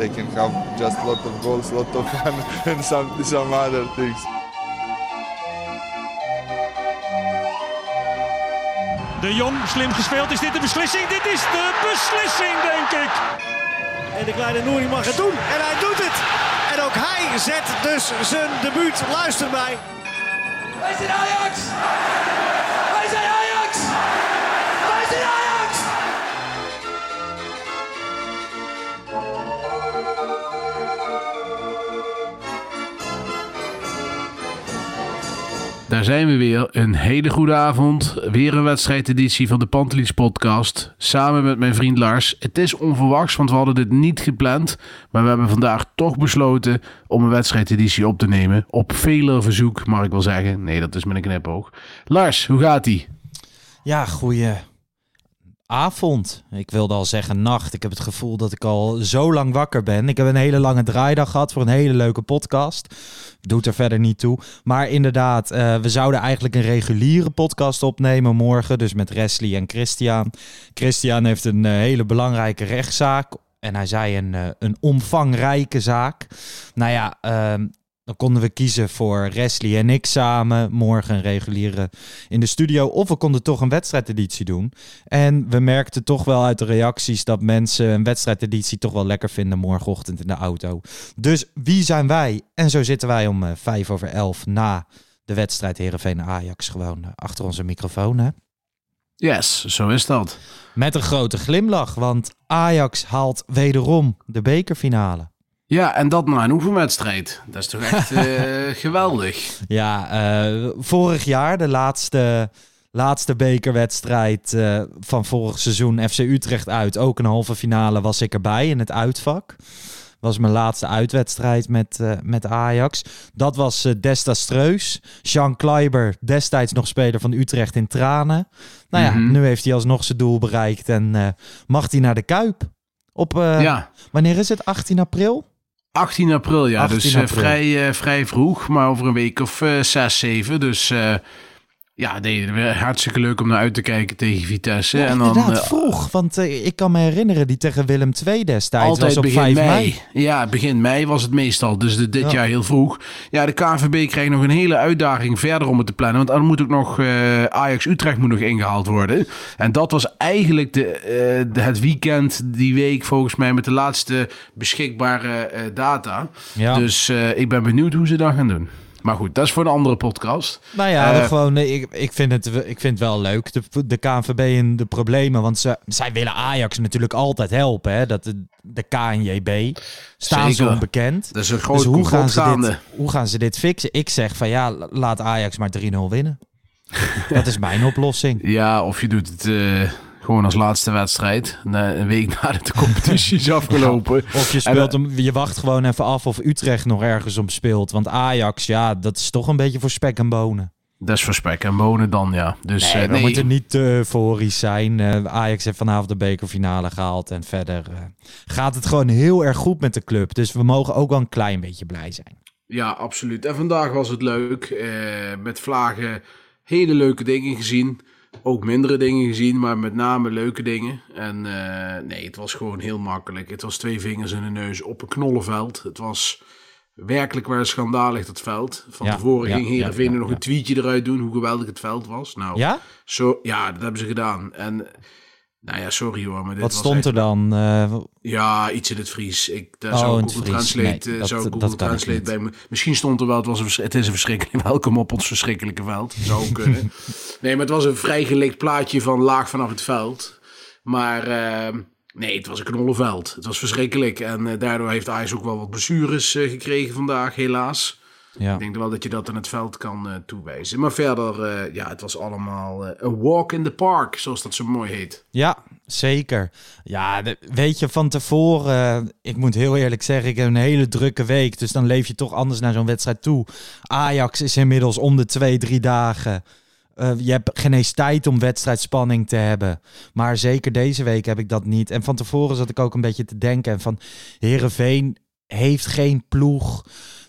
They can have just lot of goals, lot of fun, and some some other things. De Jong, slim gespeeld. Is dit de beslissing? Dit is de beslissing, denk ik. En de kleine Nouri mag het doen. En hij doet het. En ook hij zet dus zijn debuut. Luister mij. Wij zijn Ajax! Daar zijn we weer. Een hele goede avond. Weer een wedstrijdeditie van de Pantelis podcast. Samen met mijn vriend Lars. Het is onverwachts, want we hadden dit niet gepland. Maar we hebben vandaag toch besloten om een wedstrijdeditie op te nemen. Op vele verzoek, mag ik wel zeggen. Nee, dat is met een knipoog. Lars, hoe gaat ie? Ja, goeie avond. Ik wilde al zeggen nacht. Ik heb het gevoel dat ik al zo lang wakker ben. Ik heb een hele lange draaidag gehad voor een hele leuke podcast. Doet er verder niet toe. Maar inderdaad, eh, we zouden eigenlijk een reguliere podcast opnemen morgen. Dus met Wesley en Christian. Christian heeft een eh, hele belangrijke rechtszaak. En hij zei een, eh, een omvangrijke zaak. Nou ja, ehm, dan konden we kiezen voor Wesley en ik samen morgen een reguliere in de studio. Of we konden toch een wedstrijdeditie doen. En we merkten toch wel uit de reacties dat mensen een wedstrijdeditie toch wel lekker vinden morgenochtend in de auto. Dus wie zijn wij? En zo zitten wij om eh, vijf over elf na de wedstrijd Heerenveen-Ajax gewoon eh, achter onze microfoon. Hè? Yes, zo is dat. Met een grote glimlach, want Ajax haalt wederom de bekerfinale. Ja, en dat na een oefenwedstrijd. Dat is toch echt eh, geweldig. Ja, eh, vorig jaar, de laatste, laatste bekerwedstrijd eh, van vorig seizoen, FC Utrecht uit. Ook een halve finale was ik erbij in het uitvak. Was mijn laatste uitwedstrijd met, met Ajax. Dat was desastreus. Jean Kleiber, destijds nog speler van Utrecht in tranen. Nou ja, Mhm. nu heeft hij alsnog zijn doel bereikt en mag hij naar de Kuip. Op, Ja. wanneer is het? 18 april? 18 april, ja. 18 dus eh, april. vrij, eh, vrij vroeg, maar over een week of eh 6, 7. Dus eh, ja, nee, hartstikke leuk om naar uit te kijken tegen Vitesse. Ja, en dan inderdaad, eh, vroeg. Want eh, ik kan me herinneren, die tegen Willem II destijds altijd was op begin 5 mei. mei. Ja, begin mei was het meestal. Dus de- dit Ja. jaar heel vroeg. Ja, de KNVB krijgt nog een hele uitdaging verder om het te plannen. Want dan moet ook nog eh, Ajax-Utrecht moet nog ingehaald worden. En dat was eigenlijk de, de- het weekend, die week volgens mij, met de laatste beschikbare data. Ja. Dus ik ben benieuwd hoe ze dat gaan doen. Maar goed, dat is voor een andere podcast. Nou ja, Eh, gewoon, ik, ik, vind het, ik vind het wel leuk, de, de KNVB en de problemen. Want ze, zij willen Ajax natuurlijk altijd helpen. Hè? Dat de, de KNJB staan ze Zeker. onbekend. Dat is een groot Dus hoe gaan, ze dit, hoe gaan ze dit fixen? Ik zeg van ja, laat Ajax maar 3-0 winnen. dat is mijn oplossing. Ja, of je doet het eh, gewoon als laatste wedstrijd. Een week nadat de competitie is afgelopen. Of je, En, speelt hem, je wacht gewoon even af of Utrecht nog ergens om speelt. Want Ajax, ja, dat is toch een beetje voor spek en bonen. Dat is voor spek en bonen dan, ja. Dus Nee, eh, we moeten niet te euforisch zijn. Eh, Ajax heeft vanavond de bekerfinale gehaald. En verder eh, gaat het gewoon heel erg goed met de club. Dus we mogen ook wel een klein beetje blij zijn. Ja, absoluut. En vandaag was het leuk. eh, met Vlagen hele leuke dingen gezien. Ook mindere dingen gezien, maar met name leuke dingen. En eh, nee, het was gewoon heel makkelijk. Het was twee vingers in de neus op een knollenveld. Het was werkelijk waar schandalig dat veld. Van Ja, tevoren ja, ging Heerenveen ja, nog een tweetje eruit doen hoe geweldig het veld was. Nou, Ja? Zo, ja, dat hebben ze gedaan. En nou ja, sorry hoor, maar dit Wat was stond echt- er dan? Eh, Ja, iets in het Fries. Ik, daar Oh, zou Google. Translate, Nee, eh, zou Google Translate bij me. Misschien stond er wel, het, was een, het is een verschrikkelijk. Welkom op ons verschrikkelijke veld. Zou kunnen. nee, maar het was een vrij gelikt plaatje van laag vanaf het veld. Maar eh, nee, het was een knollenveld. Het was verschrikkelijk. En daardoor heeft Ajax ook wel wat blessures gekregen vandaag, helaas. Ja. Ik denk wel dat je dat in het veld kan eh, toewijzen. Maar verder, eh, ja, het was allemaal eh, een walk in the park, zoals dat zo mooi heet. Ja, zeker. Ja, de- weet je, van tevoren, eh, ik moet heel eerlijk zeggen, ik heb een hele drukke week. Dus dan leef je toch anders naar zo'n wedstrijd toe. Ajax is inmiddels om de twee, drie dagen. Eh, je hebt geen eens tijd om wedstrijdspanning te hebben. Maar zeker deze week heb ik dat niet. En van tevoren zat ik ook een beetje te denken van... Herenveen heeft geen ploeg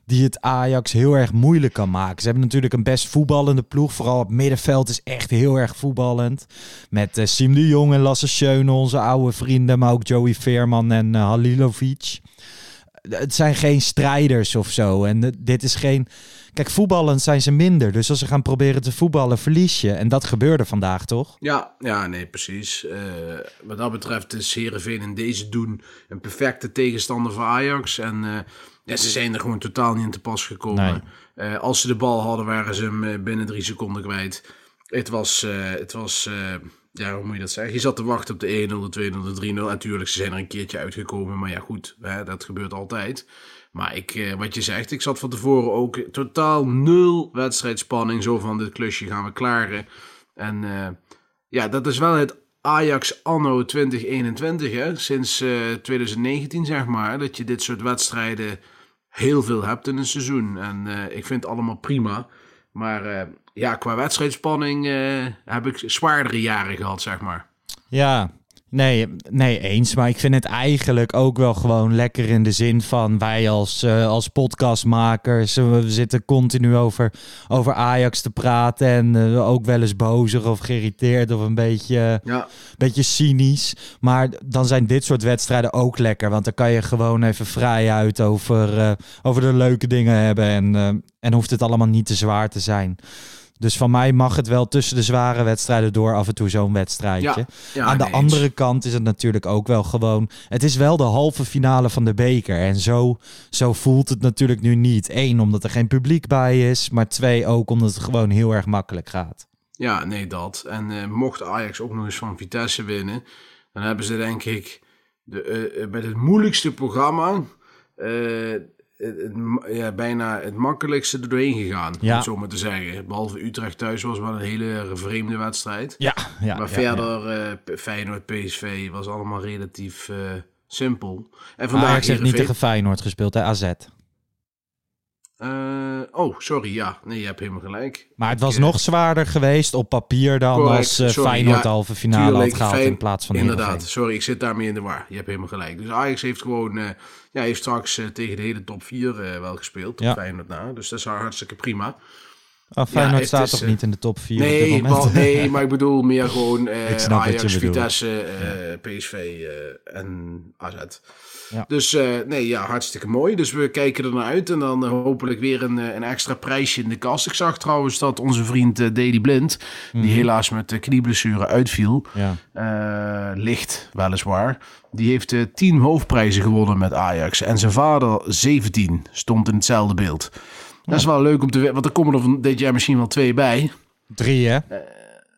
die het Ajax heel erg moeilijk kan maken. Ze hebben natuurlijk een best voetballende ploeg. Vooral het middenveld is echt heel erg voetballend. Met eh Siem de Jong en Lasse Schöne, onze oude vrienden. Maar ook Joey Veerman en eh, Halilovic. Het zijn geen strijders of zo. En dit is geen... Kijk, voetballend zijn ze minder. Dus als ze gaan proberen te voetballen, verlies je. En dat gebeurde vandaag, toch? Ja, ja, nee, precies. Eh, wat dat betreft is Heerenveen in deze doen een perfecte tegenstander voor Ajax. En ja, ze zijn er gewoon totaal niet in te pas gekomen. Eh, als ze de bal hadden, waren ze hem eh, binnen drie seconden kwijt. Het was, eh, het was ja, hoe moet je dat zeggen? Je zat te wachten op de 1-0, de 2-0, de 3-0. Natuurlijk, ze zijn er een keertje uitgekomen. Maar ja, goed, hè, dat gebeurt altijd. Maar ik, wat je zegt, ik zat van tevoren ook totaal nul wedstrijdspanning. Zo van, dit klusje gaan we klaren. En ja, dat is wel het Ajax anno 2021, hè? sinds eh, 2019 zeg maar, dat je dit soort wedstrijden heel veel hebt in een seizoen. En eh, ik vind het allemaal prima. Maar eh, ja, qua wedstrijdspanning heb ik zwaardere jaren gehad, zeg maar. Ja, nee, nee, eens. Maar ik vind het eigenlijk ook wel gewoon lekker in de zin van wij als, eh, als podcastmakers. we zitten continu over, over Ajax te praten. En eh, ook wel eens bozer of geïrriteerd of een beetje, Ja, beetje cynisch. Maar dan zijn dit soort wedstrijden ook lekker. Want dan kan je gewoon even vrij uit over, eh, over de leuke dingen hebben. En, en hoeft het allemaal niet te zwaar te zijn. Dus van mij mag het wel tussen de zware wedstrijden door af en toe zo'n wedstrijdje. ja, ja Aan de nee, andere eens. kant is het natuurlijk ook wel gewoon. Het is wel de halve finale van de beker. En zo, zo voelt het natuurlijk nu niet. Eén, omdat er geen publiek bij is. Maar twee, ook omdat het gewoon heel erg makkelijk gaat. Ja, nee, dat. En eh, mocht Ajax ook nog eens van Vitesse winnen, dan hebben ze denk ik de, eh, eh, met het moeilijkste programma eh, het, ja, bijna het makkelijkste er doorheen gegaan, om Ja. het zo maar te zeggen. Behalve Utrecht thuis was wel een hele vreemde wedstrijd. Ja, ja. maar verder, P- Feyenoord, PSV was allemaal relatief eh, simpel. En vandaag Ajax heeft niet Heerenveen- tegen Feyenoord gespeeld, hè? AZ. Eh, oh, sorry, ja. Nee, je hebt helemaal gelijk. Maar het was Ik, eh, nog zwaarder geweest op papier dan Correct, als sorry, Feyenoord ja, halve finale tuurlijk, had gehaald Fijn- in plaats van Inderdaad, Heerenveen. sorry, ik zit daarmee in de war. Je hebt helemaal gelijk. Dus Ajax heeft gewoon, eh, ja, heeft straks tegen de hele top 4 eh, wel gespeeld. Tot Ja. Feyenoord na. Dus dat is hartstikke prima. Oh, Feyenoord staat is, toch niet in de top 4 op dit Nee, moment? nee, maar ik bedoel meer gewoon Ajax. Vitesse, PSV en AZ. Ja. Dus eh, nee, ja, hartstikke mooi. Dus we kijken er naar uit. En dan eh, hopelijk weer een, eh, een extra prijsje in de kast. Ik zag trouwens dat onze vriend eh Dedy Blind, Mhm. die helaas met knieblessure uitviel, Ja. licht weliswaar. Die heeft 10 hoofdprijzen gewonnen met Ajax. En zijn vader 17 stond in hetzelfde beeld. Dat is wel leuk om te weten, want er komen er van dit jaar misschien wel twee bij. Drie, hè?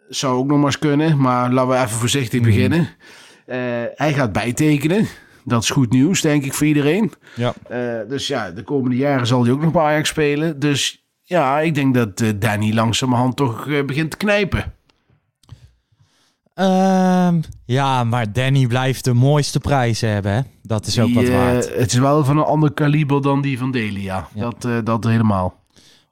Zou ook nog maar eens kunnen, maar laten we even voorzichtig Mhm. beginnen. Hij gaat bijtekenen. Dat is goed nieuws, denk ik, voor iedereen. Ja. Eh, dus ja, de komende jaren zal hij ook nog bij Ajax spelen. Dus ja, ik denk dat eh, Danny langzamerhand toch eh, begint te knijpen. Ehm, ja, maar Danny blijft de mooiste prijzen hebben, hè? Dat is ook Die, wat waard. het is wel van een ander kaliber dan die van Delia. Ja. Dat, dat helemaal.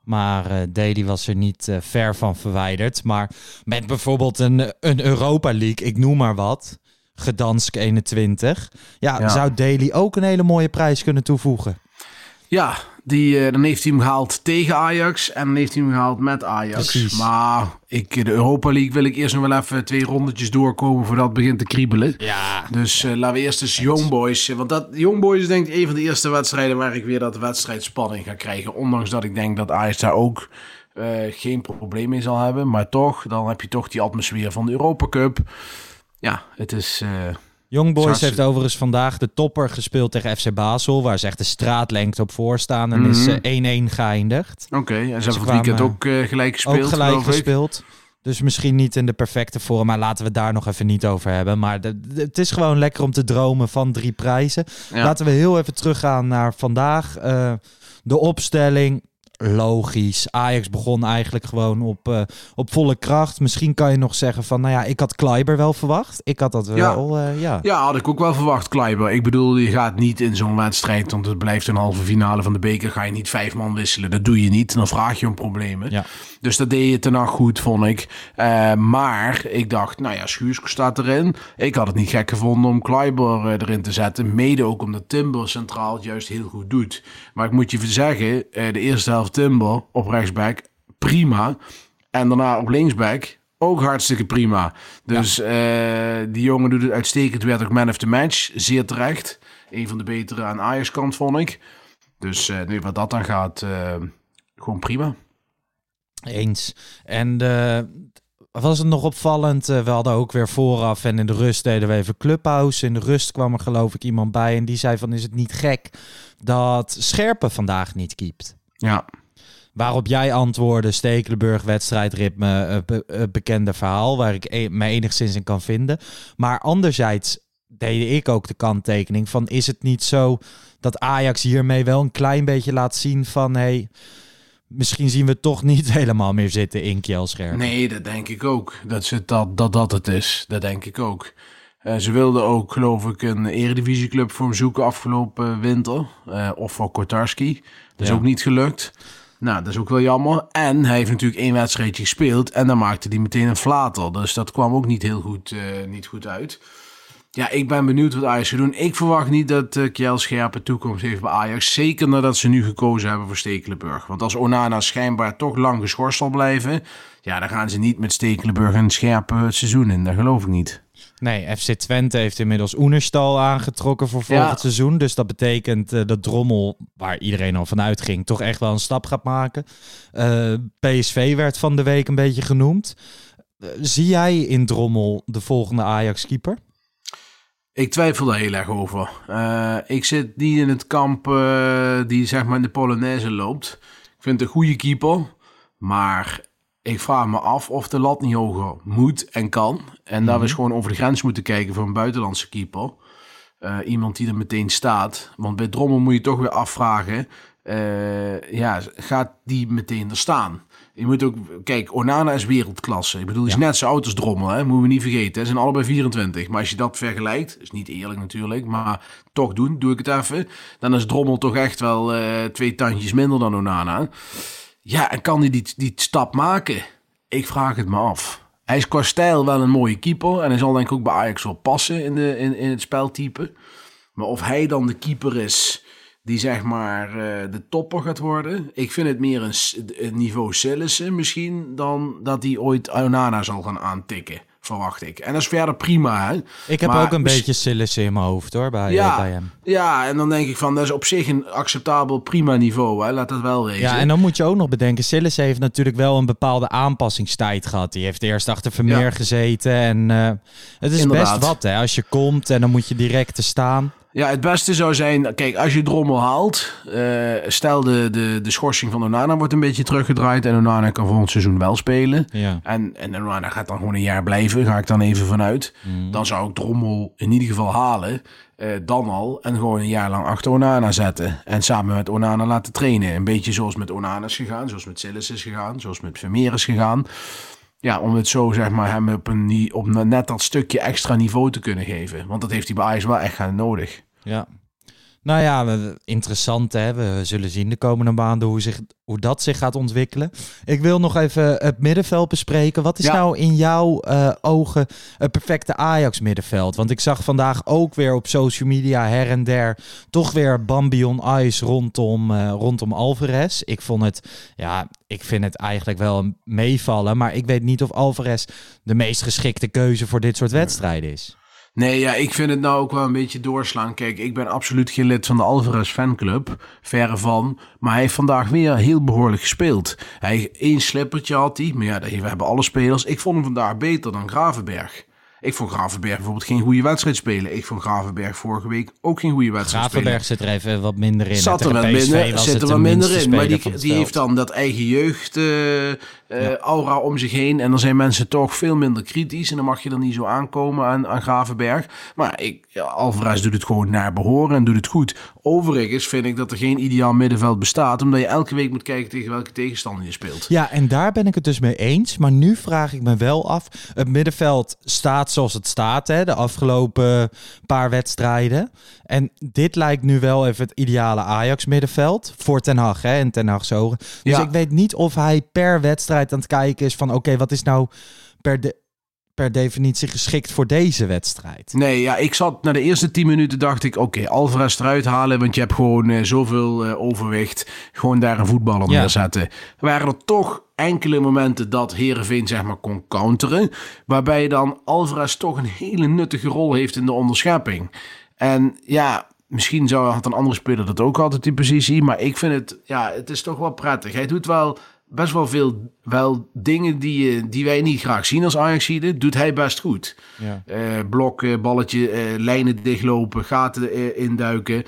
Maar Deli was er niet ver van verwijderd. Maar met bijvoorbeeld een, een Europa League, ik noem maar wat. Gedansk 21. Ja, Ja. zou Deli ook een hele mooie prijs kunnen toevoegen. Ja, die, eh, dan heeft hij hem gehaald tegen Ajax en dan heeft hij hem gehaald met Ajax. Precies. Maar ik, de Europa League wil ik eerst nog wel even twee rondetjes doorkomen voordat het begint te kriebelen. Ja. Dus eh, laten we eerst eens Young Boys. eh, Want dat Young Boys is denk ik een van de eerste wedstrijden waar ik weer dat wedstrijdspanning ga krijgen. Ondanks dat ik denk dat Ajax daar ook eh, geen probleem mee zal hebben. Maar toch, dan heb je toch die atmosfeer van de Europa Cup. Ja, het is... eh, Young Boys heeft overigens vandaag de topper gespeeld tegen FC Basel. Waar ze echt de straatlengte op voor staan. En is Mhm. eh, 1-1 geëindigd. Oké, en ze hebben van het weekend ook eh, gelijk gespeeld, ook gelijk gespeeld. Dus misschien niet in de perfecte vorm, maar laten we het daar nog even niet over hebben. Maar de- de- het is gewoon lekker om te dromen van drie prijzen. Ja. Laten we heel even teruggaan naar vandaag. Eh, de opstelling. Logisch. Ajax begon eigenlijk gewoon op, eh, op volle kracht. Misschien kan je nog zeggen van, nou ja, ik had Kleiber wel verwacht. Ik had dat wel, eh, ja. Ja, had ik ook wel verwacht, Kleiber. Ik bedoel, je gaat niet in zo'n wedstrijd, want het blijft een halve finale van de beker, ga je niet vijf man wisselen. Dat doe je niet. Dan vraag je om problemen. Ja. Dus dat deed je ten nacht goed, vond ik. Eh, maar ik dacht, nou ja, Schuursko staat erin. Ik had het niet gek gevonden om Kleiber erin te zetten. Mede ook omdat Timber centraal het juist heel goed doet. Maar ik moet je zeggen, de eerste helft Timber op rechtsback, prima. En daarna op linksback, ook hartstikke prima. Dus eh, die jongen doet het uitstekend. Werd ook man of the match. Zeer terecht. Een van de betere aan Ajax kant, vond ik. Dus eh, nu wat dat dan gaat, eh, gewoon prima. Eens. En was het nog opvallend? we hadden ook weer vooraf en in de rust deden we even Clubhouse. In de rust kwam er geloof ik iemand bij en die zei van is het niet gek dat Scherpe vandaag niet keept? Ja, Waarop jij antwoordde, Stekelenburg, wedstrijdritme, eh, be- eh, bekende verhaal, waar ik e- me enigszins in kan vinden. Maar anderzijds deed ik ook de kanttekening van, is het niet zo dat Ajax hiermee wel een klein beetje laat zien van, hey, misschien zien we toch niet helemaal meer zitten in Kjelscherp. nee, dat denk ik ook. Dat ze dat, dat, dat het is. Dat denk ik ook. Eh, ze wilden ook, geloof ik, een eredivisieclub voor hem zoeken afgelopen winter. Of voor Kotarski. Dat is Ja. ook niet gelukt. Nou, dat is ook wel jammer. En hij heeft natuurlijk één wedstrijdje gespeeld. En dan maakte hij meteen een flater. Dus dat kwam ook niet heel goed, eh, niet goed uit. Ja, ik ben benieuwd wat Ajax gaat doen. Ik verwacht niet dat uh, Kjell Scherpe toekomst heeft bij Ajax. Zeker nadat ze nu gekozen hebben voor Stekelenburg. Want als Onana schijnbaar toch lang geschorst zal blijven... ja, dan gaan ze niet met Stekelenburg en Scherpe het seizoen in. Dat geloof ik niet. Nee, FC Twente heeft inmiddels Oenerstal aangetrokken voor volgend Ja. seizoen. Dus dat betekent eh, dat Drommel, waar iedereen al vanuit ging, toch echt wel een stap gaat maken. Eh, PSV werd van de week een beetje genoemd. Eh, zie jij in Drommel de volgende Ajax-keeper? Ik twijfel daar heel erg over. Eh, ik zit niet in het kamp eh, die zeg maar in de Polonaise loopt. Ik vind het een goede keeper. Maar ik vraag me af of de lat niet hoger moet en kan. En daar we eens gewoon over de grens moeten kijken voor een buitenlandse keeper. Eh, iemand die er meteen staat. Want bij Drommel moet je toch weer afvragen. eh, ja, gaat die meteen er staan? Je moet ook, kijk, Onana is wereldklasse. Ik bedoel, die is net zo oud als Drommel, hè? moeten we niet vergeten. Ze zijn allebei 24. Maar als je dat vergelijkt, is niet eerlijk natuurlijk, maar toch doen, doe ik het even. Dan is Drommel toch echt wel eh, twee tandjes minder dan Onana. Ja, en kan hij die, die stap maken? Ik vraag het me af. Hij is qua wel een mooie keeper. En hij zal denk ik ook bij Ajax wel passen in, de, in, in het speltype. Maar of hij dan de keeper is die zeg maar eh, de topper gaat worden. Ik vind het meer een niveau Sillissen misschien dan dat hij ooit Onana zal gaan aantikken. Verwacht ik. En dat is verder prima. Hè? Ik heb Maar ook een beetje Sillissen in mijn hoofd hoor, bij, Ja, bij hem. ja, en dan denk ik van dat is op zich een acceptabel prima niveau. Hè? Laat dat wel wezen. Ja, en dan moet je ook nog bedenken, Sillissen heeft natuurlijk wel een bepaalde aanpassingstijd gehad. Die heeft eerst achter Vermeer Ja. gezeten en eh, het is Inderdaad. best wat hè. Als je komt en dan moet je direct te staan. Ja, het beste zou zijn, kijk, als je Drommel haalt, eh, stel de, de, de schorsing van Onana wordt een beetje teruggedraaid en Onana kan volgend seizoen wel spelen. Ja. En, en Onana gaat dan gewoon een jaar blijven, ga ik dan even vanuit. Mm. Dan zou ik Drommel in ieder geval halen, eh, dan al, en gewoon een jaar lang achter Onana zetten. En samen met Onana laten trainen. Een beetje zoals met Onana is gegaan, zoals met Sillis is gegaan, zoals met Vermeer is gegaan. Ja, om het zo zeg maar hem op, een, op net dat stukje extra niveau te kunnen geven. Want dat heeft hij bij Ajax wel echt gaan nodig. Ja. Nou ja, interessant hè. We zullen zien de komende maanden hoe, zich, hoe dat zich gaat ontwikkelen. Ik wil nog even het middenveld bespreken. Wat is Ja. nou in jouw eh, ogen het perfecte Ajax middenveld? Want ik zag vandaag ook weer op social media her en der toch weer Bambi on Ice rondom, eh, rondom Alvarez. Ik vond het, ja, ik vind het eigenlijk wel meevallen. Maar ik weet niet of Alvarez de meest geschikte keuze voor dit soort wedstrijden is. Nee, ja, ik vind het nou ook wel een beetje doorslaan. Kijk, ik ben absoluut geen lid van de Alvarez fanclub. Verre van. Maar hij heeft vandaag weer heel behoorlijk gespeeld. Hij één slippertje had hij. Maar ja, we hebben alle spelers. Ik vond hem vandaag beter dan Gravenberg. Ik vond Gravenberg bijvoorbeeld geen goede wedstrijd spelen. Ik vond Gravenberg vorige week ook geen goede wedstrijd Gravenberg spelen. zit er even wat minder in. Zat er wel minder, zit er wel minder in. Maar die, die heeft dan dat eigen jeugd eh, eh, aura om zich heen. En dan zijn mensen toch veel minder kritisch. En dan mag je er niet zo aankomen aan, aan Gravenberg. Maar ik, ja, Alvarez doet het gewoon naar behoren en doet het goed. Overigens vind ik dat er geen ideaal middenveld bestaat. Omdat je elke week moet kijken tegen welke tegenstander je speelt. Ja, en daar ben ik het dus mee eens. Maar nu vraag ik me wel af. Het middenveld staat zoals het staat, hè, de afgelopen paar wedstrijden. En dit lijkt nu wel even het ideale Ajax-middenveld. Voor Ten Hag hè, en Ten Hag's ogen. Dus Ja. ik weet niet of hij per wedstrijd aan het kijken is van... oké, wat is nou per, de, per definitie geschikt voor deze wedstrijd? Nee, ja, ik zat na de eerste 10 minuten dacht ik, oké, Alvarez eruit halen, want je hebt gewoon eh, zoveel eh, overwicht. Gewoon daar een voetballer Ja. neerzetten. Waren er toch enkele momenten dat Herenveen zeg maar kon counteren, waarbij dan Alvarez toch een hele nuttige rol heeft in de onderschepping. En ja, misschien zou had een andere speler dat ook altijd die positie, maar ik vind het, ja, het is toch wel prettig. Hij doet wel best wel veel wel dingen die, je- die wij niet graag zien als ajax doet hij best goed. Ja. Eh, blokken, balletje, eh, lijnen dichtlopen, gaten eh, induiken.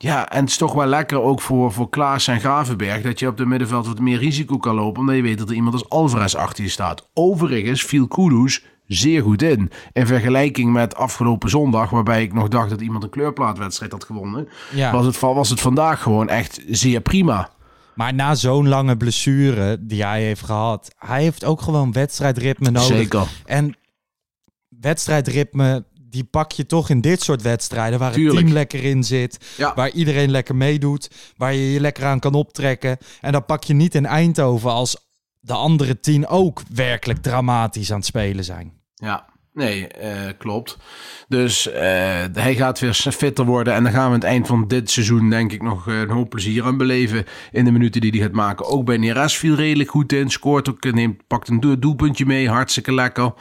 Ja, en het is toch wel lekker ook voor, voor Klaas en Gravenberg... dat je op de middenveld wat meer risico kan lopen... omdat je weet dat er iemand als Alvarez achter je staat. Overigens viel Kudus zeer goed in. In vergelijking met afgelopen zondag... waarbij ik nog dacht dat iemand een kleurplaatwedstrijd had gewonnen... Ja. Was, het, was het vandaag gewoon echt zeer prima. Maar na zo'n lange blessure die hij heeft gehad... hij heeft ook gewoon wedstrijdritme nodig. Zeker. En wedstrijdritme, die pak je toch in dit soort wedstrijden... waar Tuurlijk. het team lekker in zit, Ja. waar iedereen lekker meedoet... waar je je lekker aan kan optrekken. En dat pak je niet in Eindhoven als de andere tien ook werkelijk dramatisch aan het spelen zijn. Ja, nee, eh, klopt. Dus eh, hij gaat weer fitter worden. En dan gaan we aan het eind van dit seizoen, denk ik, nog eh, een hoop plezier aan beleven. In de minuten die hij gaat maken. Ook bij Neres viel redelijk goed in. Scoort ook, neemt, pakt een doel- doelpuntje mee. Hartstikke lekker.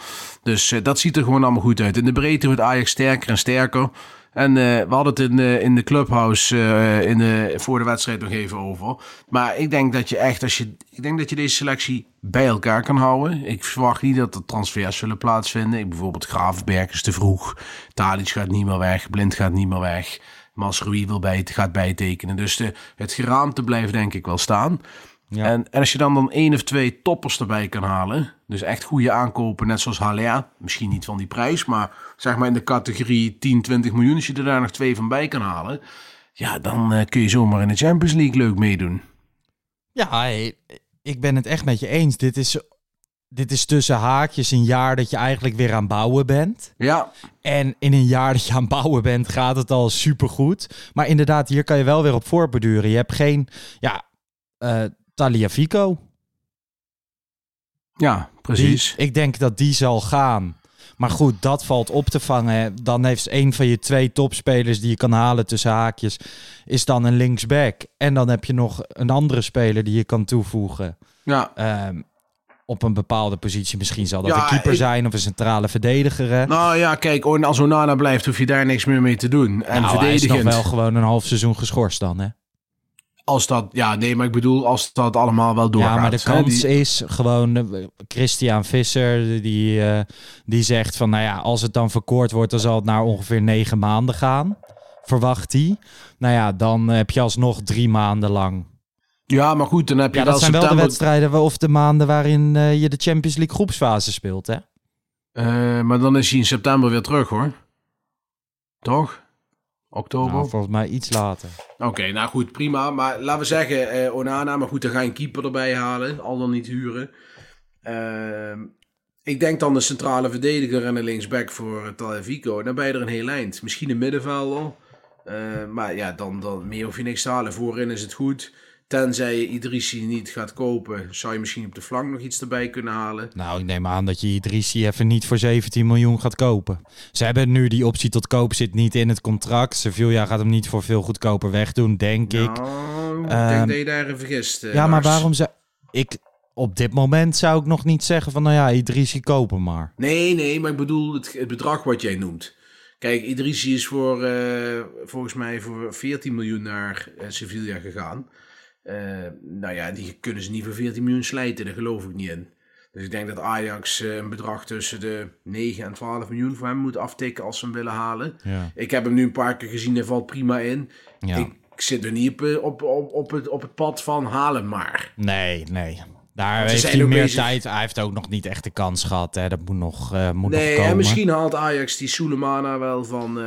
Dus dat ziet er gewoon allemaal goed uit. In de breedte wordt Ajax sterker en sterker. En eh, we hadden het in de, in de clubhouse eh, in de, voor de wedstrijd nog even over. Maar ik denk dat je echt, als je, ik denk dat je deze selectie bij elkaar kan houden. Ik verwacht niet dat er transfers zullen plaatsvinden. Ik, bijvoorbeeld Gravenberg is te vroeg. Tadic gaat niet meer weg. Blind gaat niet meer weg. Masrui wil bij, gaat bijtekenen. Dus de, het geraamte blijft denk ik wel staan. Ja. En, en als je dan dan één of twee toppers erbij kan halen. Dus echt goede aankopen, net zoals Haller. Misschien niet van die prijs, maar zeg maar in de categorie 10, 20 miljoen. Als je er daar nog twee van bij kan halen. Ja, dan eh, kun je zomaar in de Champions League leuk meedoen. Ja, ik ben het echt met je eens. Dit is, dit is tussen haakjes een jaar dat je eigenlijk weer aan bouwen bent. Ja, En in een jaar dat je aan bouwen bent, gaat het al supergoed. Maar inderdaad, hier kan je wel weer op voorbeduren. Je hebt geen, ja, eh Taliafico. ja, precies. Die- ik denk dat die zal gaan. Maar goed, dat valt op te vangen. Dan heeft een van je twee topspelers die je kan halen tussen haakjes, is dan een linksback. En dan heb je nog een andere speler die je kan toevoegen. Ja, Ehm, op een bepaalde positie. Misschien zal dat Ja, een keeper ik- zijn of een centrale verdediger. hè. nou ja, kijk, als Onana blijft, hoef je daar niks meer mee te doen. En nou, hij is nog verdedigend. wel gewoon een half seizoen geschorst dan, hè? Als dat, ja, nee, maar ik bedoel, als dat allemaal wel doorgaat. ja, maar de hè, kans die- is gewoon... eh, Christian Visser, die, eh, die zegt van... Nou ja, als het dan verkoord wordt, dan zal het naar ongeveer negen maanden gaan. Verwacht hij. Nou ja, dan heb je alsnog drie maanden lang. Ja, maar goed, dan heb je Ja, wel dat zijn wel de wedstrijden of de maanden waarin eh, je de Champions League groepsfase speelt, hè? Maar dan is hij in september weer terug, hoor. Toch? Oktober? Nou, volgens mij iets later. Oké, nou goed, prima. Maar laten we zeggen, eh, Onana, maar goed, dan ga je een keeper erbij halen. Al dan niet huren. Ehm, ik denk dan de centrale verdediger en de linksback voor uh, Talvico. En dan ben je er een heel eind. Misschien een middenvelder. Eh, maar ja, dan, dan meer hoef je niks te halen. Voorin is het goed. Tenzij je Idrissi niet gaat kopen, zou je misschien op de flank nog iets erbij kunnen halen. Nou, ik neem aan dat je Idrissi even niet voor 17 miljoen gaat kopen. Ze hebben nu die optie tot koop zit niet in het contract. Sevilla gaat hem niet voor veel goedkoper wegdoen, denk ik. Nou, ik Ehm, denk dat je daarin vergist. eh, ja, maar waarom zou ik op dit moment zou ik nog niet zeggen van nou ja, Idrissi kopen maar. Nee, nee, maar ik bedoel het, het bedrag wat jij noemt. Kijk, Idrissi is voor, eh, volgens mij voor 14 miljoen naar eh, Sevilla gegaan. Eh, nou ja, die kunnen ze niet voor 14 miljoen slijten, daar geloof ik niet in. Dus ik denk dat Ajax eh, een bedrag tussen de 9 en 12 miljoen voor hem moet aftikken als ze hem willen halen. Ja. Ik heb hem nu een paar keer gezien, hij valt prima in. Ja. Ik zit er niet op, eh, op, op, op, het, op het pad van halen maar. Nee, nee. Daar ze heeft hij meer bezig- tijd. Hij heeft ook nog niet echt de kans gehad. Hè. Dat moet nog, eh, moet nog Nee, komen. en misschien haalt Ajax die Soleimana wel van,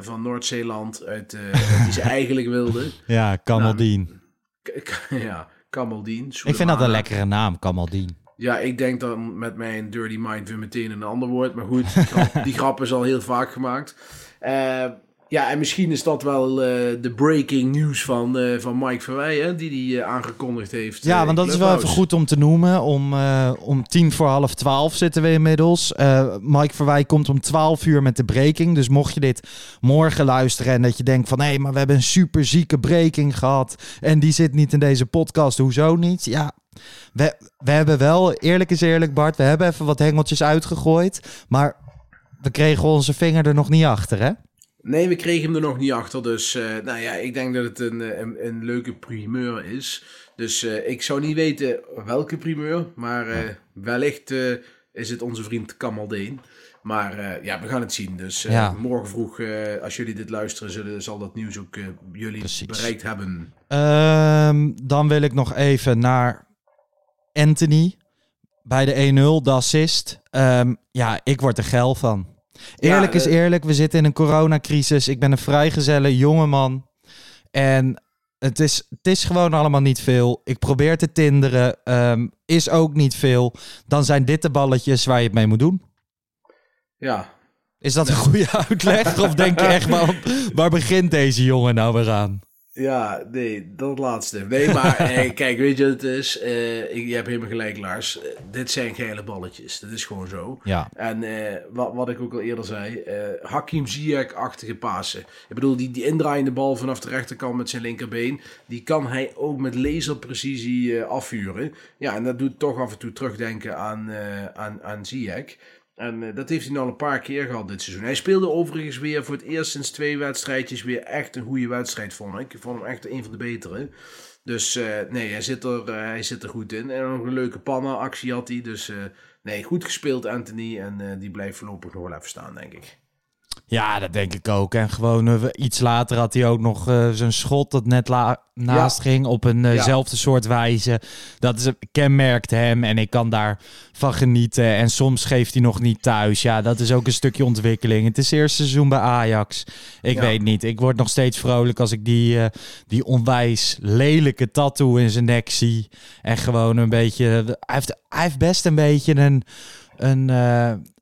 van Noord-Zeeland uit, eh, die ze eigenlijk wilden. Ja, Kamaldien. K- ja, Kamaldien. ik vind dat een lekkere naam, Kamaldien. Ja, ik denk dan met mijn dirty mind weer meteen een ander woord. Maar goed, die grap, die grap is al heel vaak gemaakt. Ja, en misschien is dat wel eh, de breaking news van, eh, van Mike Verwij, hè, die die eh, aangekondigd heeft. Ja, want dat is wel even goed om te noemen. Om, om tien voor half twaalf zitten we inmiddels. Mike Verwij komt om twaalf uur met de breaking. Dus mocht je dit morgen luisteren en dat je denkt van... hé, maar we hebben een super zieke breaking gehad... en die zit niet in deze podcast, hoezo niet? Ja, we, we hebben wel, eerlijk is eerlijk Bart... we hebben even wat hengeltjes uitgegooid... maar we kregen onze vinger er nog niet achter, hè? Nee, we kregen hem er nog niet achter. Dus eh, nou ja, ik denk dat het een, eh, een, een leuke primeur is. Dus eh, ik zou niet weten welke primeur. Maar wellicht is het onze vriend Kamaldeen. Maar ja, we gaan het zien. Dus Ja. morgen vroeg, als jullie dit luisteren, zullen, zal dat nieuws ook jullie Precies. bereikt hebben. Ehm, dan wil ik nog even naar Anthony bij de 1-0, de assist. Ehm, ja, ik word er geil van. Eerlijk Ja, is eh, eerlijk, we zitten in een coronacrisis. Ik ben een vrijgezelle jongeman. En het is, het is gewoon allemaal niet veel. Ik probeer te tinderen, ehm, is ook niet veel. Dan zijn dit de balletjes waar je het mee moet doen. Ja, Is dat een goede uitleg? Of denk je echt, waar, waar begint deze jongen nou weer aan? Ja, nee, dat laatste. Nee, maar eh, kijk, weet je wat het is? Eh, ik, je hebt helemaal gelijk, Lars. Eh, dit zijn geile balletjes. Dat is gewoon zo. Ja. En wat, wat ik ook al eerder zei, Hakim Ziyech-achtige pasen. Ik bedoel, die, die indraaiende bal vanaf de rechterkant met zijn linkerbeen, die kan hij ook met laserprecisie afvuren. Ja, en dat doet toch af en toe terugdenken aan, aan, aan Ziyech. En eh, dat heeft hij nou al een paar keer gehad dit seizoen. Hij speelde overigens weer voor het eerst sinds twee wedstrijdjes weer echt een goede wedstrijd, vond ik. Ik vond hem echt een van de betere. Dus eh, nee, hij zit, er, eh, hij zit er goed in. En nog een leuke panna-actie had hij. Dus nee, goed gespeeld Anthony. En die blijft voorlopig nog wel even staan, denk ik. Ja, dat denk ik ook. En gewoon eh, iets later had hij ook nog eh, zijn schot dat net naast ging op een eh, Ja. soort wijze. Dat is, kenmerkt hem en ik kan daarvan genieten. En soms geeft hij nog niet thuis. Ja, dat is ook een stukje ontwikkeling. Het is eerste seizoen bij Ajax. Ik Ja. weet niet. Ik word nog steeds vrolijk als ik die, die onwijs lelijke tattoo in zijn nek zie. En gewoon een beetje... Hij heeft, hij heeft best een beetje een... een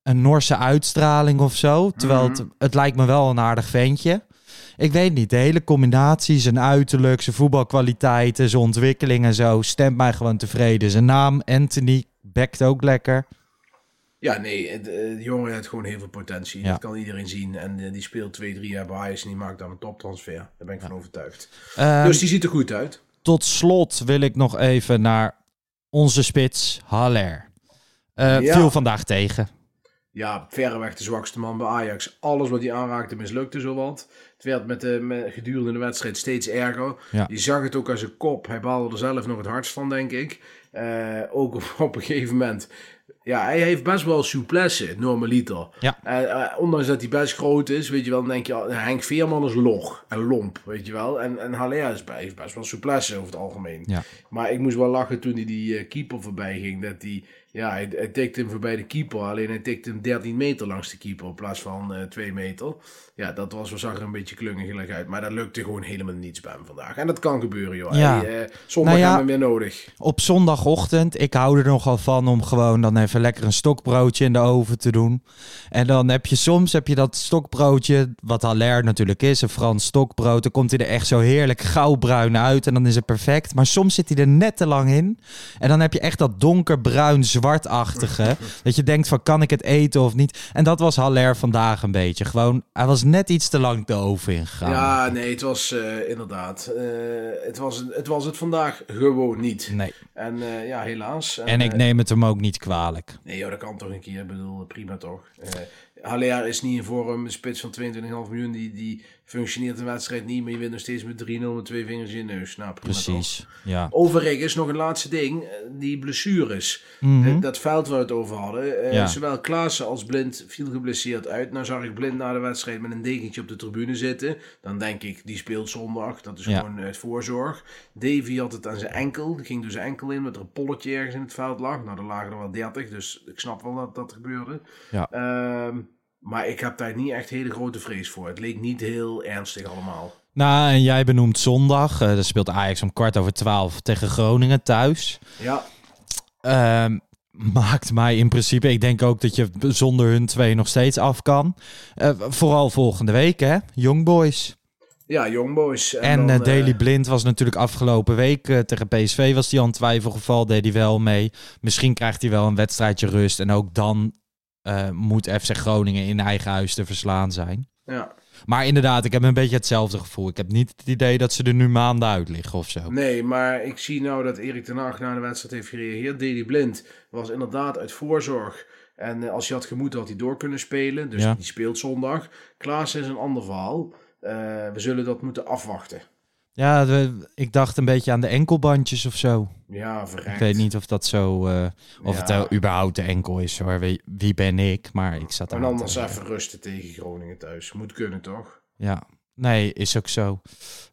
een Noorse uitstraling of zo. Terwijl het, het lijkt me wel een aardig ventje. Ik weet niet, de hele combinatie, zijn uiterlijk, zijn voetbalkwaliteiten, zijn ontwikkeling en zo, stemt mij gewoon tevreden. Zijn naam, Anthony, bekt ook lekker. Ja, nee, eh, de jongen heeft gewoon heel veel potentie. Ja. Dat kan iedereen zien. En eh, die speelt twee, drie jaar bij Ajax en die maakt dan een toptransfer. Daar ben ik van overtuigd. Ehm, dus die ziet er goed uit. Tot slot wil ik nog even naar onze spits, Haller. Ja. Viel vandaag tegen. Ja, verreweg de zwakste man bij Ajax. Alles wat hij aanraakte mislukte zowat. Het werd met de, met, gedurende de wedstrijd steeds erger. Ja. Je zag het ook aan zijn kop. Hij baalde er zelf nog het hardst van, denk ik. Eh, ook op, op een gegeven moment. Ja, hij heeft best wel souplesse, normaliter. Ja. Eh, eh, ondanks dat hij best groot is, weet je wel, dan denk je, Henk Veerman is log en lomp, weet je wel. En, en Haller is bij, heeft best wel souplesse over het algemeen. Ja. Maar ik moest wel lachen toen hij die keeper voorbij ging. Dat die, ja, hij, hij tikte hem voorbij de keeper. Alleen hij tikte hem 13 meter langs de keeper in plaats van eh 2 meter. Ja, dat was, zag er een beetje klungelig uit. Maar dat lukte gewoon helemaal niets bij hem vandaag. En dat kan gebeuren, joh. Ja. Hij, eh, zondag Nou ja, hebben we hem weer nodig. Op zondagochtend, ik hou er nogal van om gewoon dan even lekker een stokbroodje in de oven te doen. En dan heb je soms heb je dat stokbroodje, wat Haller natuurlijk is, een Frans stokbrood. Dan komt hij er echt zo heerlijk gauwbruin uit en dan is het perfect. Maar soms zit hij er net te lang in. En dan heb je echt dat donkerbruin zwartachtige. dat je denkt van kan ik het eten of niet. En dat was Haller vandaag een beetje. Gewoon, hij was net iets te lang de oven ingegaan. Ja, nee, het was eh, inderdaad. eh, het, was, het was het vandaag gewoon niet. Nee. En eh, ja, helaas. En ik neem het hem ook niet kwalijk. Nee, joh, dat kan toch een keer. Ik bedoel, prima toch. Haller is niet in vorm. Een spits van 22,5 miljoen, die, die functioneert een wedstrijd niet. Maar je wint nog steeds met 3-0 met twee vingers in je neus. Nou? Precies. Ja. Overigens, nog een laatste ding. eh, Die blessures. Mhm. Eh, Dat veld waar we het over hadden. eh, Ja. Zowel Klaassen als Blind viel geblesseerd uit. Nou zag ik Blind na de wedstrijd met een dekentje op de tribune zitten. Dan denk ik, die speelt zondag. Dat is Ja. gewoon uit voorzorg. Davy had het aan zijn enkel. Die ging door zijn enkel in, met er een polletje ergens in het veld lag. Nou, er lagen er wel 30, dus ik snap wel dat dat gebeurde. Ja. Ehm, maar ik heb daar niet echt hele grote vrees voor. Het leek niet heel ernstig allemaal. Nou, en jij benoemt zondag. eh dan speelt Ajax om kwart over twaalf tegen Groningen thuis. Ja, Ehm, maakt mij in principe... Ik denk ook dat je zonder hun twee nog steeds af kan. Eh, vooral volgende week, hè? Young Boys. ja Young Boys. En, dan, eh, Daily Blind was natuurlijk afgelopen week tegen PSV was hij al een twijfelgeval, deed hij wel mee. Misschien krijgt hij wel een wedstrijdje rust en ook dan eh, moet FC Groningen in eigen huis te verslaan zijn. Ja. Maar inderdaad, ik heb een beetje hetzelfde gevoel. Ik heb niet het idee dat ze er nu maanden uit liggen of zo. Nee, maar ik zie nou dat Erik ten Hag na de wedstrijd heeft gereageerd. Deli Blind was inderdaad uit voorzorg. En eh, als hij had gemoeten, had hij door kunnen spelen. Dus Ja. die speelt zondag. Klaas is een ander verhaal. Eh, we zullen dat moeten afwachten. Ja, ik dacht een beetje aan de enkelbandjes of zo. Ja, verrekt. Ik weet niet of dat zo, eh, of Ja. het überhaupt de enkel is hoor. Wie, wie ben ik? Maar ik zat En anders even rusten tegen Groningen thuis. Moet kunnen, toch? Ja, nee, is ook zo.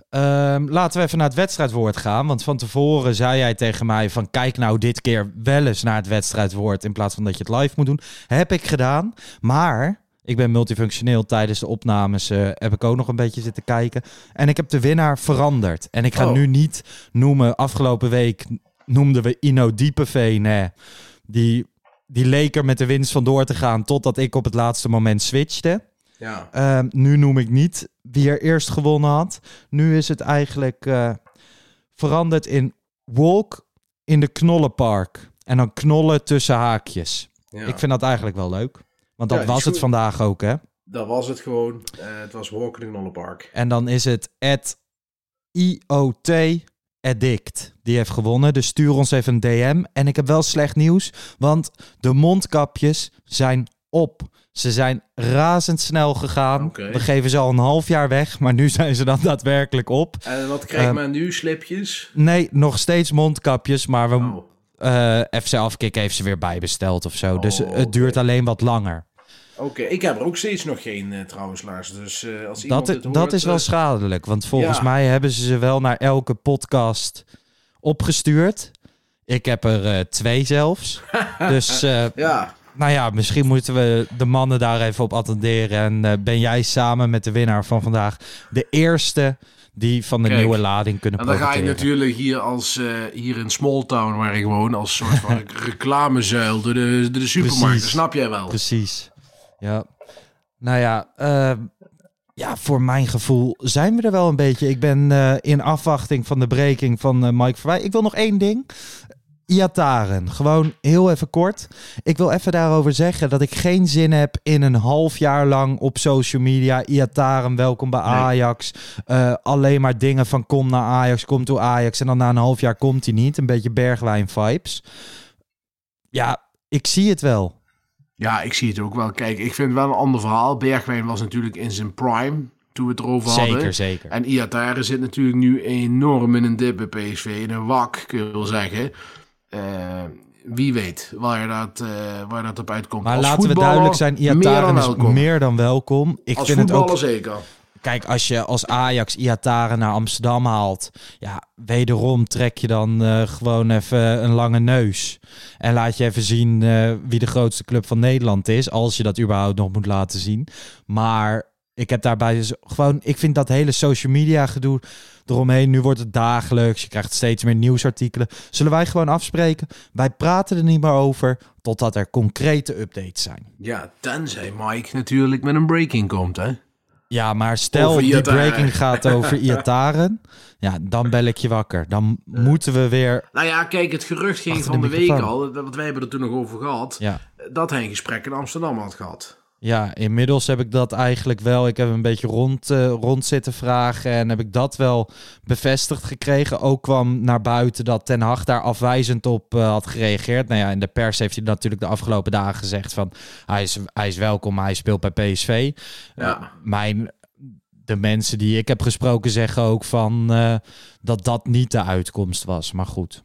Ehm, laten we even naar het wedstrijdwoord gaan. Want van tevoren zei jij tegen mij van... kijk nou dit keer wel eens naar het wedstrijdwoord... in plaats van dat je het live moet doen. Heb ik gedaan. Maar ik ben multifunctioneel. Tijdens de opnames eh, heb ik ook nog een beetje zitten kijken. En ik heb de winnaar veranderd. En ik ga Oh. nu niet noemen... afgelopen week noemden we Ino Diepeveen. hè. Die, die leek er met de winst vandoor te gaan... totdat ik op het laatste moment switchte. Ja. Ehm, nu noem ik niet wie er eerst gewonnen had. Nu is het eigenlijk eh, veranderd in Walk in de Knollenpark. En dan knollen tussen haakjes. ja. Ik vind dat eigenlijk wel leuk. Want dat Ja, was het vandaag ook, hè? Dat was het gewoon. Eh, het was Walk in the Knollenpark. En dan is het at IOT Addict. Die heeft gewonnen. Dus stuur ons even een DM. En ik heb wel slecht nieuws. Want de mondkapjes zijn op. Ze zijn razendsnel gegaan. We geven ze al een half jaar weg. Maar nu zijn ze dan daadwerkelijk op. En wat krijgt Ehm, men nu? Slipjes? Nee, nog steeds mondkapjes. Maar we, Oh. Eh, FC Afkik heeft ze weer bijbesteld of zo. dus Oh, het duurt alleen wat langer. Oké, ik heb er ook steeds nog geen eh, trouwens, Lars. Dus eh, als iemand Dat, hoort, dat is wel schadelijk. Want volgens ja. mij hebben ze ze wel naar elke podcast opgestuurd. Ik heb er twee zelfs. dus Ja, nou ja, misschien moeten we de mannen daar even op attenderen. En ben jij samen met de winnaar van vandaag de eerste die van de Kijk, nieuwe lading kunnen en dan ga je natuurlijk hier als eh, hier in Smalltown, waar ik woon, als soort van reclamezuil door de, door de supermarkt. Precies. Snap jij wel? Precies. Ja. Nou ja, eh, ja, voor mijn gevoel zijn we er wel een beetje. Ik ben eh, in afwachting van de breking van Mike Verwij. Ik wil nog één ding. Iataren, gewoon heel even kort. Ik wil even daarover zeggen dat ik geen zin heb in een half jaar lang op social media. Iataren, welkom bij Ajax. Eh, alleen maar dingen van kom naar Ajax, kom toe Ajax. En dan na een half jaar komt hij niet. Een beetje bergwijn vibes. Ja, ik zie het wel. Ja, ik zie het ook wel. Kijk, ik vind het wel een ander verhaal. Bergwijn was natuurlijk in zijn prime toen we het erover hadden. Zeker, zeker. En Iatare zit natuurlijk nu enorm in een dip bij PSV. In een wak, kun je wel zeggen. Eh, wie weet waar dat, eh, waar dat op uitkomt. Maar Als laten we duidelijk zijn, Iataren is welkom. meer dan welkom. Ik Als vind het ook zeker. Kijk, als je als Ajax Iataren naar Amsterdam haalt, ja, wederom trek je dan eh, gewoon even een lange neus. En laat je even zien wie de grootste club van Nederland is, als je dat überhaupt nog moet laten zien. Maar ik heb daarbij dus gewoon, ik vind dat hele social media gedoe eromheen, nu wordt het dagelijks, je krijgt steeds meer nieuwsartikelen. Zullen wij gewoon afspreken? Wij praten er niet meer over, totdat er concrete updates zijn. Ja, tenzij Mike natuurlijk met een breaking komt, hè? Ja, maar stel die breaking gaat over Iataren. Ja, dan bel ik je wakker. Dan moeten we weer... Nou ja, kijk, het gerucht ging van de de week al, want wij hebben er toen nog over gehad, Ja, dat hij een gesprek in Amsterdam had gehad. Ja, inmiddels heb ik dat eigenlijk wel. Ik heb een beetje rond, rond zitten vragen en heb ik dat wel bevestigd gekregen. Ook kwam naar buiten dat Ten Hag daar afwijzend op eh, had gereageerd. Nou ja, in de pers heeft hij natuurlijk de afgelopen dagen gezegd van hij is, hij is welkom, hij speelt bij PSV. Ja. Mijn, de mensen die ik heb gesproken zeggen ook van eh, dat dat niet de uitkomst was. Maar goed.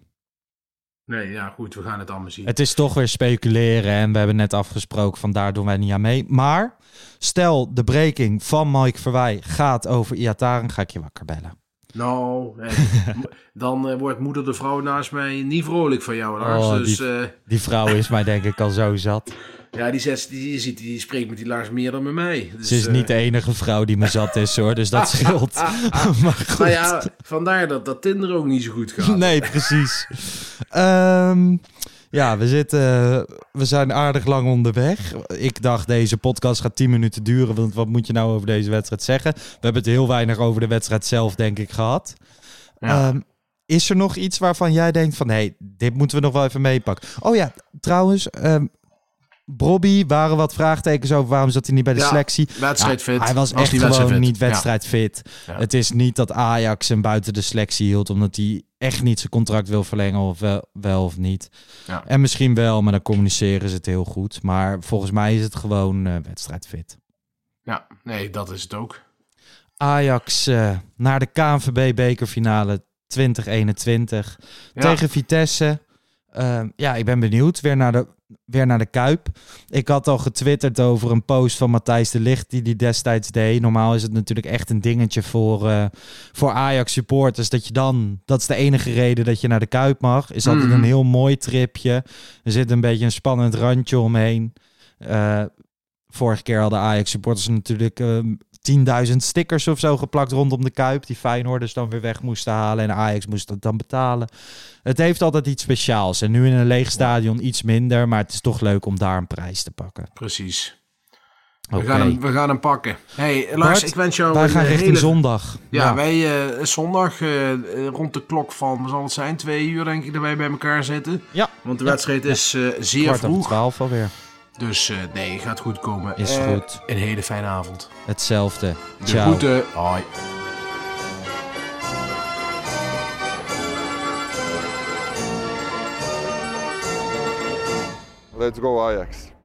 Nee, ja, goed, we gaan het allemaal zien. Het is toch weer speculeren en we hebben net afgesproken van daar doen wij niet aan mee. Maar stel de breking van Mike Verwij gaat over Iataren, ga ik je wakker bellen. Nou, nee. dan eh, wordt moeder de vrouw naast mij niet vrolijk van jou, Lars. Oh, dus die- eh, Die vrouw is mij denk ik al zo zat. ja, die, zet, die, je ziet, die spreekt met die Lars meer dan met mij. Dus, Ze is eh, niet de enige vrouw die me zat is hoor, dus dat scheelt. maar goed. Nou ja, vandaar dat, dat Tinder ook niet zo goed gaat. Nee, precies. Ehm, ja, we, zitten, we zijn aardig lang onderweg. Ik dacht, deze podcast gaat 10 minuten duren. Want wat moet je nou over deze wedstrijd zeggen? We hebben het heel weinig over de wedstrijd zelf, denk ik, gehad. Ja. Ehm, is er nog iets waarvan jij denkt van... hé, hey, dit moeten we nog wel even meepakken? Oh ja, trouwens... ehm Bobby waren wat vraagtekens over waarom zat hij niet bij de Ja, selectie. wedstrijdfit. Ja, hij was, Was echt gewoon niet wedstrijdfit. Ja. Het is niet dat Ajax hem buiten de selectie hield omdat hij echt niet zijn contract wil verlengen of wel, wel of niet. Ja. En misschien wel, maar dan communiceren ze het heel goed. Maar volgens mij is het gewoon eh, wedstrijdfit. Ja, nee, dat is het ook. Ajax eh, naar de KNVB bekerfinale 2021 Ja. tegen Vitesse. Ehm, ja, ik ben benieuwd. Weer naar, de, weer naar de Kuip. Ik had al getwitterd over een post van Matthijs de Ligt die die destijds deed. Normaal is het natuurlijk echt een dingetje voor, eh, voor Ajax supporters. Dat je dan, dat is de enige reden dat je naar de Kuip mag. Is altijd Mhm. een heel mooi tripje. Er zit een beetje een spannend randje omheen. Eh, vorige keer hadden Ajax supporters natuurlijk ehm, 10.000 stickers of zo geplakt rondom de Kuip. Die Feyenoorders dan weer weg moesten halen. En Ajax moest dat dan betalen. Het heeft altijd iets speciaals. En nu in een leeg stadion iets minder. Maar het is toch leuk om daar een prijs te pakken. Precies. We, gaan, hem, we gaan hem pakken. hey, Lars, Bart, ik wens jou Wij een gaan richting hele... zondag. Ja, wij eh, zondag eh, rond de klok van, zal het zijn, twee uur denk ik, dat wij bij elkaar zitten. Ja. Want de Ja. wedstrijd is eh, zeer Kwart vroeg. twaalf alweer. Dus eh, nee, gaat goed komen. Is Eh, goed. Een hele fijne avond. Hetzelfde. De Ciao. groeten. Hoi. Let's go Ajax.